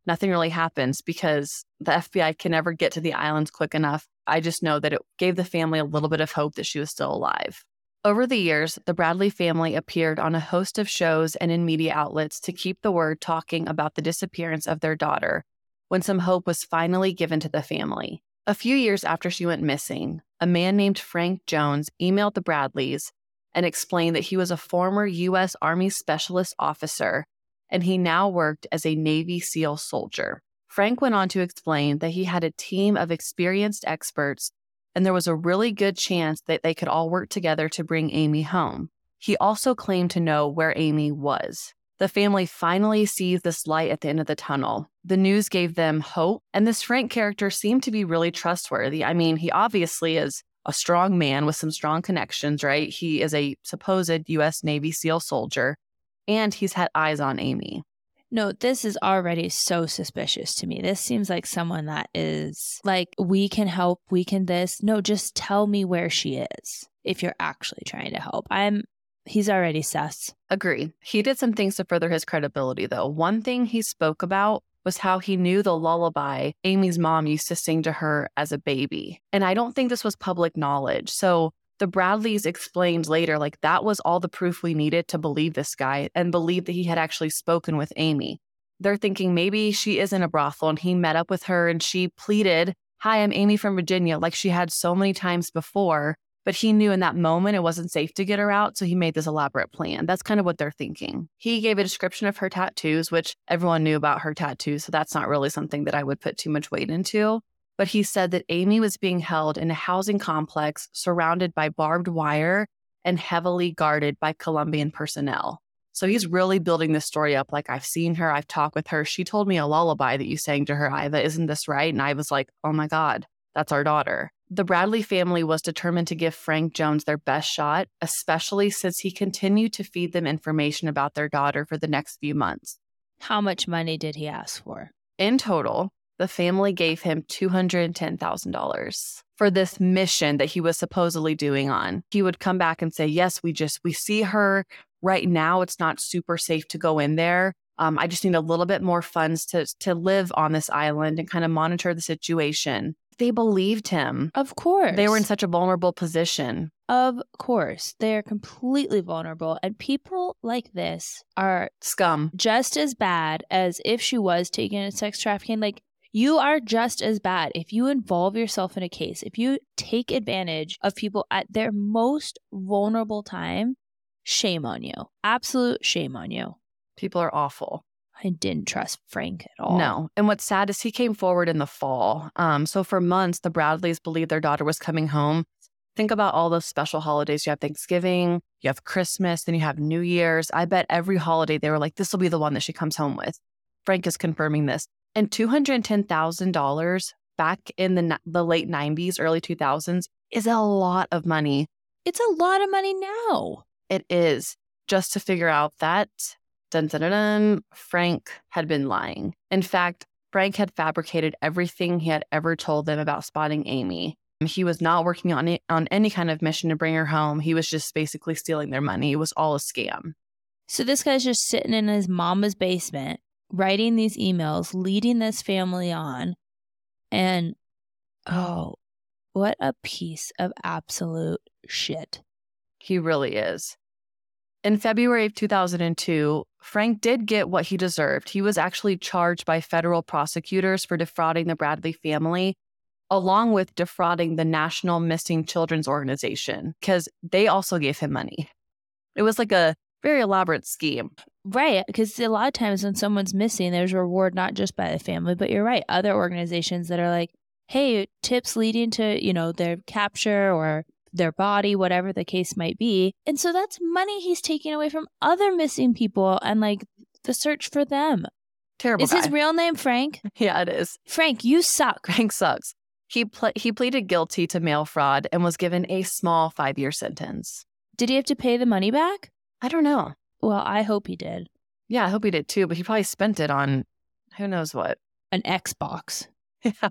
nothing really happens because the FBI can never get to the islands quick enough. I just know that it gave the family a little bit of hope that she was still alive. Over the years, the Bradley family appeared on a host of shows and in media outlets to keep the word talking about the disappearance of their daughter when some hope was finally given to the family. A few years after she went missing, a man named Frank Jones emailed the Bradleys and explained that he was a former U.S. Army Specialist Officer and he now worked as a Navy SEAL soldier. Frank went on to explain that he had a team of experienced experts, and there was a really good chance that they could all work together to bring Amy home. He also claimed to know where Amy was. The family finally sees this light at the end of the tunnel. The news gave them hope, and this Frank character seemed to be really trustworthy. I mean, he obviously is a strong man with some strong connections, right? He is a supposed US Navy SEAL soldier and he's had eyes on Amy. No, this is already so suspicious to me. This seems like someone that is like, we can help, we can this. No, just tell me where she is if you're actually trying to help. I'm, he's already sus. Agree. He did some things to further his credibility, though. One thing he spoke about was how he knew the lullaby Amy's mom used to sing to her as a baby. And I don't think this was public knowledge. So the Bradleys explained later, like that was all the proof we needed to believe this guy and believe that he had actually spoken with Amy. They're thinking maybe she is in a brothel and he met up with her and she pleaded, Hi, I'm Amy from Virginia, like she had so many times before. But he knew in that moment it wasn't safe to get her out. So he made this elaborate plan. That's kind of what they're thinking. He gave a description of her tattoos, which everyone knew about her tattoos. So that's not really something that I would put too much weight into but he said that Amy was being held in a housing complex surrounded by barbed wire and heavily guarded by Colombian personnel. So he's really building this story up like I've seen her, I've talked with her. She told me a lullaby that you sang to her, Iva. Isn't this right? And I was like, oh my God, that's our daughter. The Bradley family was determined to give Frank Jones their best shot, especially since he continued to feed them information about their daughter for the next few months. How much money did he ask for? In total, the family gave him $210,000 for this mission that he was supposedly doing on. He would come back and say, Yes, we just, we see her right now. It's not super safe to go in there. Um, I just need a little bit more funds to, to live on this island and kind of monitor the situation. They believed him. Of course. They were in such a vulnerable position. Of course. They are completely vulnerable. And people like this are scum. Just as bad as if she was taken in sex trafficking. Like, you are just as bad if you involve yourself in a case, if you take advantage of people at their most vulnerable time. Shame on you. Absolute shame on you. People are awful. I didn't trust Frank at all. No. And what's sad is he came forward in the fall. Um, so for months, the Bradleys believed their daughter was coming home. Think about all those special holidays. You have Thanksgiving, you have Christmas, then you have New Year's. I bet every holiday they were like, this will be the one that she comes home with. Frank is confirming this. And $210,000 back in the, the late 90s, early 2000s is a lot of money. It's a lot of money now. It is just to figure out that dun, dun, dun, dun, Frank had been lying. In fact, Frank had fabricated everything he had ever told them about spotting Amy. He was not working on it, on any kind of mission to bring her home. He was just basically stealing their money. It was all a scam. So this guy's just sitting in his mama's basement writing these emails, leading this family on. And oh, what a piece of absolute shit. He really is. In February of 2002, Frank did get what he deserved. He was actually charged by federal prosecutors for defrauding the Bradley family, along with defrauding the National Missing Children's Organization, because they also gave him money. It was like a very elaborate scheme. Right. Because a lot of times when someone's missing, there's a reward not just by the family, but you're right. Other organizations that are like, hey, tips leading to, you know, their capture or their body, whatever the case might be. And so that's money he's taking away from other missing people and like the search for them. Terrible. Is guy. his real name Frank? Yeah, it is. Frank, you suck. Frank sucks. He ple- he pleaded guilty to mail fraud and was given a small five year sentence. Did he have to pay the money back? I don't know. Well, I hope he did. Yeah, I hope he did too, but he probably spent it on who knows what. An Xbox. Yeah.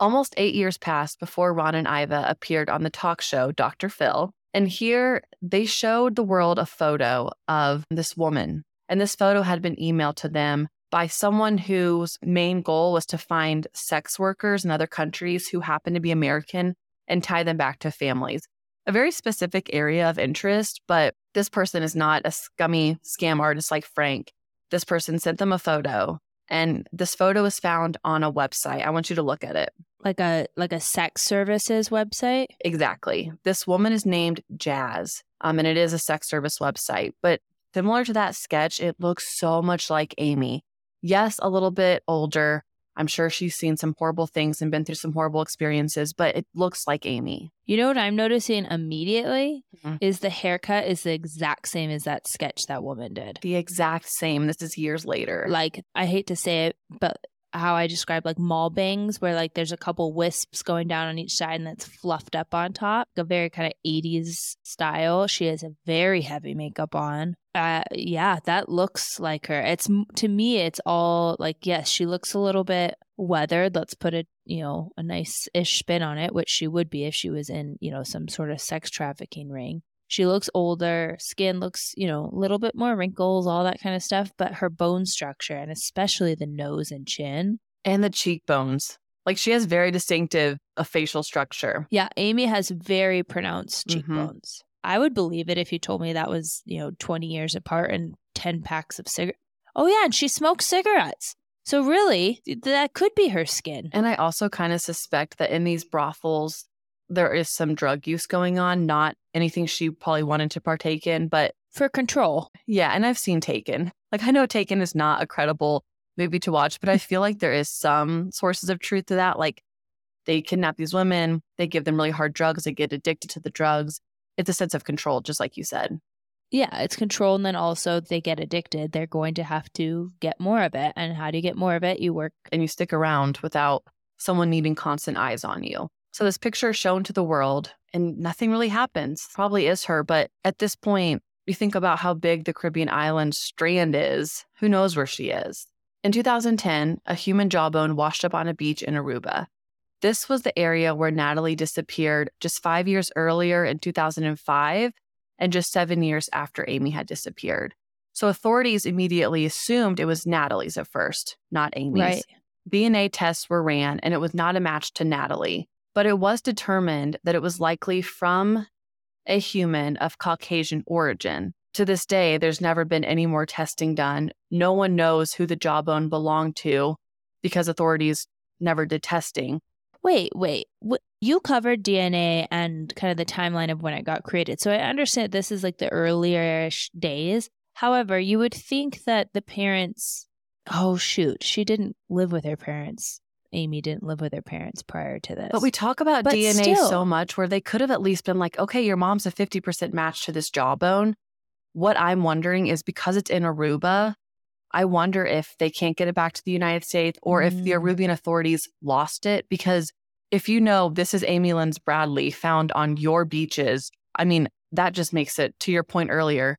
Almost eight years passed before Ron and Iva appeared on the talk show Dr. Phil. And here they showed the world a photo of this woman. And this photo had been emailed to them by someone whose main goal was to find sex workers in other countries who happen to be American and tie them back to families a very specific area of interest, but this person is not a scummy scam artist like Frank. This person sent them a photo and this photo was found on a website. I want you to look at it. Like a like a sex services website? Exactly. This woman is named Jazz. Um and it is a sex service website, but similar to that sketch, it looks so much like Amy. Yes, a little bit older, I'm sure she's seen some horrible things and been through some horrible experiences, but it looks like Amy. You know what I'm noticing immediately Mhm. is the haircut is the exact same as that sketch that woman did. The exact same. This is years later. Like I hate to say it, but how I describe like mall bangs, where like there's a couple wisps going down on each side and that's fluffed up on top. A very kind of 80s style. She has a very heavy makeup on. Uh, yeah, that looks like her. It's to me, it's all like, yes, she looks a little bit weathered. Let's put a, you know, a nice ish spin on it, which she would be if she was in, you know, some sort of sex trafficking ring. She looks older, skin looks, you know, a little bit more wrinkles, all that kind of stuff, but her bone structure and especially the nose and chin and the cheekbones. Like she has very distinctive a facial structure. Yeah, Amy has very pronounced mm-hmm. cheekbones. Mm-hmm. I would believe it if you told me that was, you know, 20 years apart and 10 packs of cigarettes. Oh yeah, and she smokes cigarettes. So really, that could be her skin. And I also kind of suspect that in these brothels there is some drug use going on, not anything she probably wanted to partake in, but for control. Yeah. And I've seen Taken. Like, I know Taken is not a credible movie to watch, but I feel like there is some sources of truth to that. Like, they kidnap these women, they give them really hard drugs, they get addicted to the drugs. It's a sense of control, just like you said. Yeah, it's control. And then also, they get addicted, they're going to have to get more of it. And how do you get more of it? You work and you stick around without someone needing constant eyes on you. So this picture is shown to the world and nothing really happens. Probably is her, but at this point, you think about how big the Caribbean island strand is. Who knows where she is? In 2010, a human jawbone washed up on a beach in Aruba. This was the area where Natalee disappeared just five years earlier in 2005 and just seven years after Amy had disappeared. So authorities immediately assumed it was Natalee's at first, not Amy's. Right. DNA tests were ran and it was not a match to Natalee but it was determined that it was likely from a human of Caucasian origin. To this day, there's never been any more testing done. No one knows who the jawbone belonged to because authorities never did testing. Wait, wait. You covered DNA and kind of the timeline of when it got created. So I understand this is like the earlier days. However, you would think that the parents, oh, shoot, she didn't live with her parents Amy didn't live with her parents prior to this. But we talk about but DNA still, so much where they could have at least been like, okay, your mom's a 50% match to this jawbone. What I'm wondering is because it's in Aruba, I wonder if they can't get it back to the United States or mm. if the mm. Arubian authorities lost it. Because if you know this is Amy Lynn's Bradley found on your beaches, I mean, that just makes it, to your point earlier,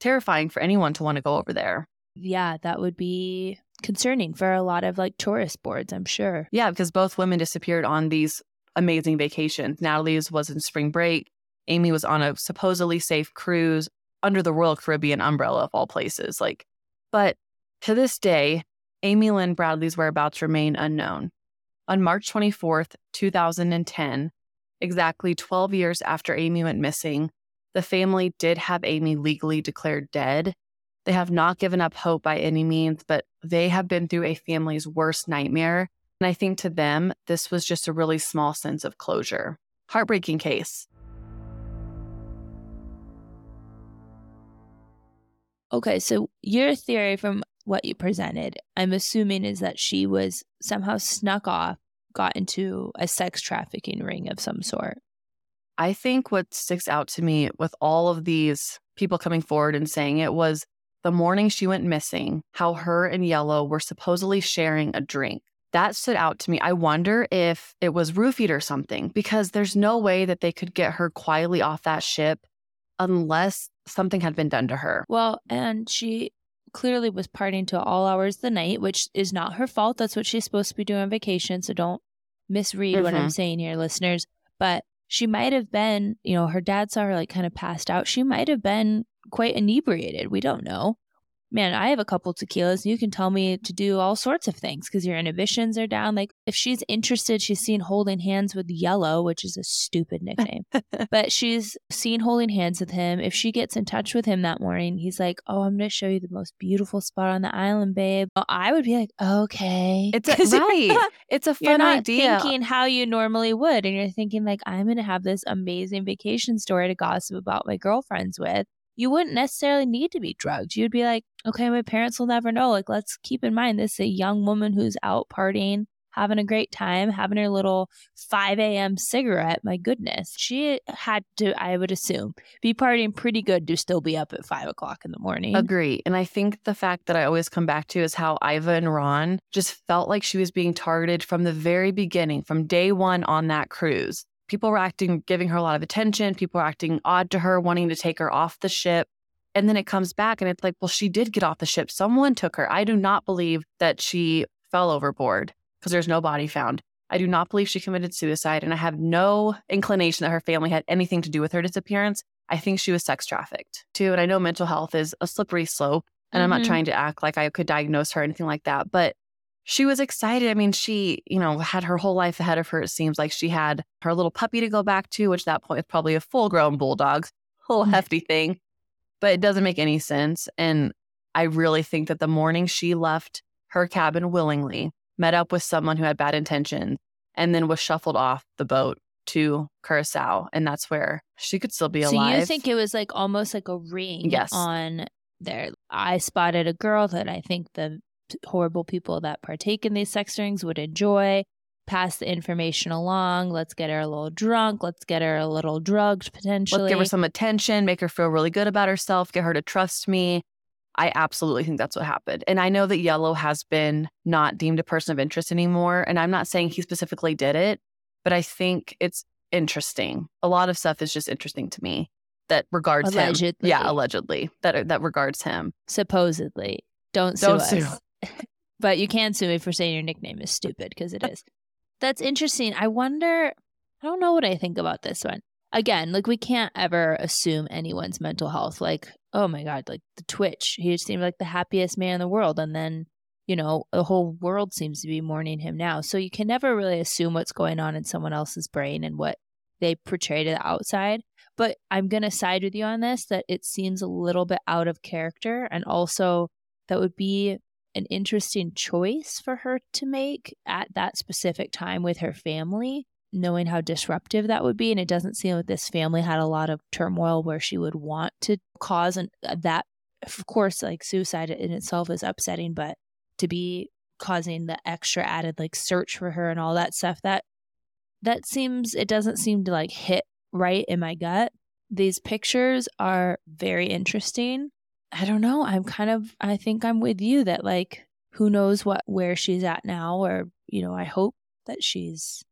terrifying for anyone to want to go over there. Yeah, that would be concerning for a lot of like tourist boards, I'm sure. Yeah, because both women disappeared on these amazing vacations. Natalee's was in spring break. Amy was on a supposedly safe cruise under the Royal Caribbean umbrella of all places. Like, but to this day, Amy Lynn Bradley's whereabouts remain unknown. On March 24th, 2010, exactly 12 years after Amy went missing, the family did have Amy legally declared dead they have not given up hope by any means, but they have been through a family's worst nightmare. And I think to them, this was just a really small sense of closure. Heartbreaking case. Okay, so your theory from what you presented, I'm assuming is that she was somehow snuck off, got into a sex trafficking ring of some sort. I think what sticks out to me with all of these people coming forward and saying it was the morning she went missing, how her and Yellow were supposedly sharing a drink. That stood out to me. I wonder if it was roofied or something, because there's no way that they could get her quietly off that ship unless something had been done to her. Well, and she clearly was partying to all hours of the night, which is not her fault. That's what she's supposed to be doing on vacation. So don't misread mm-hmm. what I'm mm-hmm. saying here, listeners. But she might have been, you know, her dad saw her like kind of passed out. She might have been quite inebriated. We don't know. Man, I have a couple tequilas. You can tell me to do all sorts of things because your inhibitions are down. Like, if she's interested, she's seen holding hands with Yellow, which is a stupid nickname, but she's seen holding hands with him. If she gets in touch with him that morning, he's like, Oh, I'm going to show you the most beautiful spot on the island, babe. Well, I would be like, Okay. It's a, right. it's a fun you're not idea. thinking how you normally would. And you're thinking, like, I'm going to have this amazing vacation story to gossip about my girlfriends with you wouldn't necessarily need to be drugged. You'd be like, okay, my parents will never know. Like, let's keep in mind this is a young woman who's out partying, having a great time, having her little 5 a.m. cigarette. My goodness. She had to, I would assume, be partying pretty good to still be up at 5 o'clock in the morning. Agree. And I think the fact that I always come back to is how Iva and Ron just felt like she was being targeted from the very beginning, from day one on that cruise. People were acting, giving her a lot of attention. People were acting odd to her, wanting to take her off the ship. And then it comes back and it's like, well, she did get off the ship. Someone took her. I do not believe that she fell overboard because there's no body found. I do not believe she committed suicide. And I have no inclination that her family had anything to do with her disappearance. I think she was sex trafficked too. And I know mental health is a slippery slope. And mm-hmm. I'm not mm-hmm. trying to act like I could diagnose her or anything like that. But she was excited. I mean, she, you know, had her whole life ahead of her. It seems like she had her little puppy to go back to, which at that point is probably a full grown bulldog, whole mm. hefty thing. But it doesn't make any sense. And I really think that the morning she left her cabin willingly, met up with someone who had bad intentions, and then was shuffled off the boat to Curacao. And that's where she could still be alive. So you think it was like almost like a ring yes. on there. I spotted a girl that I think the horrible people that partake in these sex rings would enjoy. Pass the information along. Let's get her a little drunk. Let's get her a little drugged potentially. Let's give her some attention, make her feel really good about herself, get her to trust me. I absolutely think that's what happened. And I know that Yellow has been not deemed a person of interest anymore. And I'm not saying he specifically did it, but I think it's interesting. A lot of stuff is just interesting to me that regards allegedly. him. Yeah, allegedly. That that regards him. Supposedly. Don't sue Don't us. Sue. But you can sue me for saying your nickname is stupid because it is. That's interesting. I wonder, I don't know what I think about this one. Again, like we can't ever assume anyone's mental health. Like, oh my God, like the Twitch, he just seemed like the happiest man in the world. And then, you know, the whole world seems to be mourning him now. So you can never really assume what's going on in someone else's brain and what they portray to the outside. But I'm going to side with you on this that it seems a little bit out of character. And also, that would be an interesting choice for her to make at that specific time with her family, knowing how disruptive that would be. And it doesn't seem like this family had a lot of turmoil where she would want to cause an, uh, that. Of course, like suicide in itself is upsetting, but to be causing the extra added like search for her and all that stuff that that seems it doesn't seem to like hit right in my gut these pictures are very interesting I don't know. I'm kind of, I think I'm with you that like, who knows what, where she's at now, or, you know, I hope that she's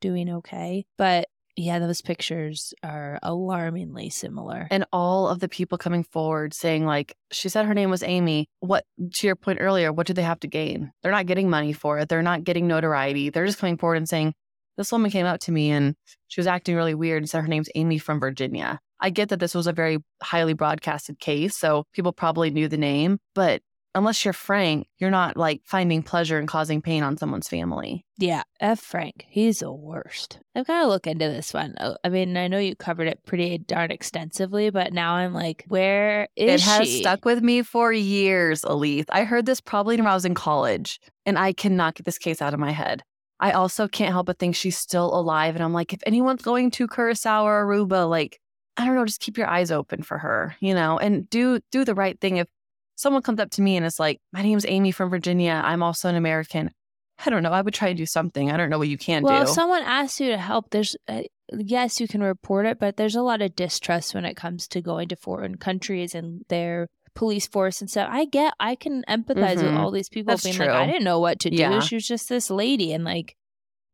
doing okay. But yeah, those pictures are alarmingly similar. And all of the people coming forward saying, like, she said her name was Amy. What, to your point earlier, what do they have to gain? They're not getting money for it. They're not getting notoriety. They're just coming forward and saying, this woman came up to me and she was acting really weird and said her name's Amy from Virginia. I get that this was a very highly broadcasted case, so people probably knew the name, but unless you're Frank, you're not like finding pleasure in causing pain on someone's family. Yeah, F Frank. He's the worst. I've got to look into this one. I mean, I know you covered it pretty darn extensively, but now I'm like, where is It has she? stuck with me for years, Elyse. I heard this probably when I was in college, and I cannot get this case out of my head. I also can't help but think she's still alive. And I'm like, if anyone's going to Curacao or Aruba, like, I don't know, just keep your eyes open for her, you know, and do do the right thing. If someone comes up to me and is like, "My name's Amy from Virginia. I'm also an American." I don't know. I would try to do something. I don't know what you can well, do. Well, if someone asks you to help, there's uh, yes, you can report it, but there's a lot of distrust when it comes to going to foreign countries and their police force and stuff. I get, I can empathize mm-hmm. with all these people That's being true. like, I didn't know what to do. Yeah. She was just this lady, and like,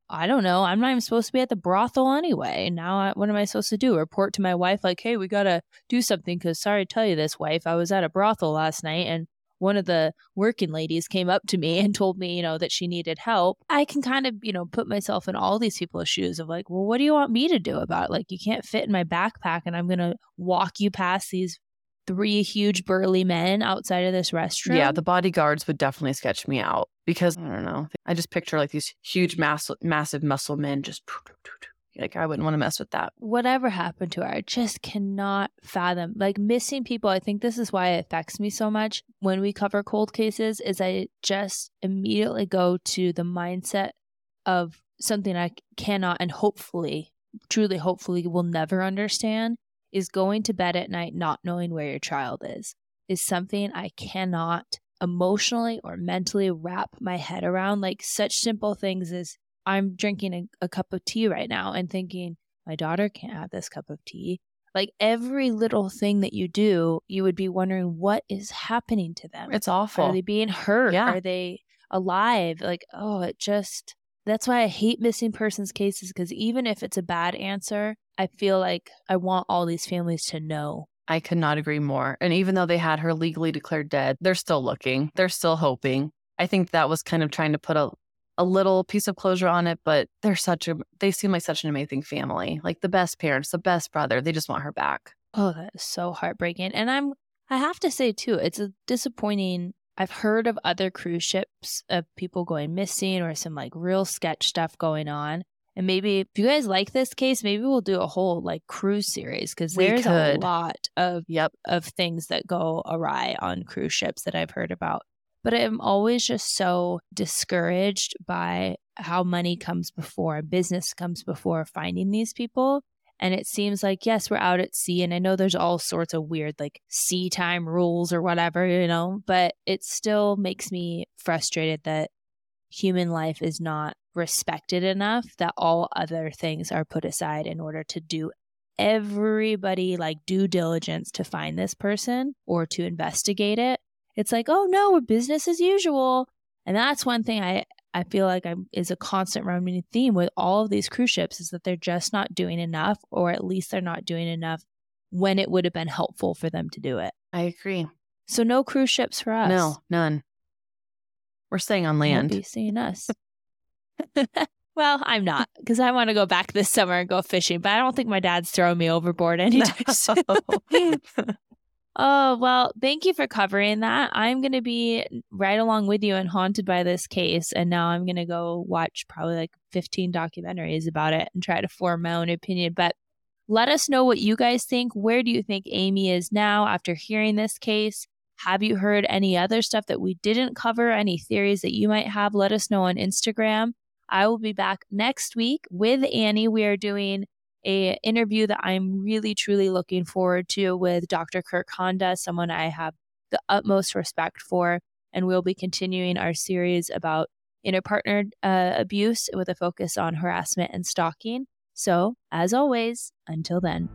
I don't know. I'm not even supposed to be at the brothel anyway. Now, I, what am I supposed to do? Report to my wife, like, hey, we got to do something because, sorry to tell you this, wife, I was at a brothel last night and one of the working ladies came up to me and told me, you know, that she needed help. I can kind of, you know, put myself in all these people's shoes of like, well, what do you want me to do about it? Like, you can't fit in my backpack and I'm going to walk you past these three huge burly men outside of this restaurant. Yeah, the bodyguards would definitely sketch me out because I don't know. I just picture like these huge, mass- massive muscle men just like I wouldn't want to mess with that. Whatever happened to her, I just cannot fathom. Like missing people, I think this is why it affects me so much when we cover cold cases is I just immediately go to the mindset of something I cannot and hopefully, truly hopefully will never understand is going to bed at night not knowing where your child is is something I cannot emotionally or mentally wrap my head around. Like such simple things as I'm drinking a, a cup of tea right now and thinking, my daughter can't have this cup of tea. Like every little thing that you do, you would be wondering what is happening to them. It's awful. Are they being hurt? Yeah. Are they alive? Like, oh, it just, that's why I hate missing persons cases because even if it's a bad answer, I feel like I want all these families to know. I could not agree more. And even though they had her legally declared dead, they're still looking, they're still hoping. I think that was kind of trying to put a, a little piece of closure on it, but they're such a, they seem like such an amazing family, like the best parents, the best brother. They just want her back. Oh, that is so heartbreaking. And I'm, I have to say too, it's a disappointing. I've heard of other cruise ships of people going missing or some like real sketch stuff going on. And maybe if you guys like this case, maybe we'll do a whole like cruise series because there's a lot of Yep. of things that go awry on cruise ships that I've heard about. But I'm always just so discouraged by how money comes before, business comes before finding these people. And it seems like, yes, we're out at sea. And I know there's all sorts of weird, like sea time rules or whatever, you know, but it still makes me frustrated that human life is not respected enough, that all other things are put aside in order to do everybody like due diligence to find this person or to investigate it. It's like, oh no, we're business as usual. And that's one thing I, I feel like I'm, is a constant running theme with all of these cruise ships is that they're just not doing enough, or at least they're not doing enough when it would have been helpful for them to do it. I agree. So no cruise ships for us. No, none. We're staying on land. be seeing us. well, I'm not because I want to go back this summer and go fishing, but I don't think my dad's throwing me overboard anytime soon. Oh, well, thank you for covering that. I'm going to be right along with you and haunted by this case. And now I'm going to go watch probably like 15 documentaries about it and try to form my own opinion. But let us know what you guys think. Where do you think Amy is now after hearing this case? Have you heard any other stuff that we didn't cover? Any theories that you might have? Let us know on Instagram. I will be back next week with Annie. We are doing a interview that I'm really truly looking forward to with Dr. Kirk Honda, someone I have the utmost respect for, and we'll be continuing our series about interpartner uh, abuse with a focus on harassment and stalking. So, as always, until then.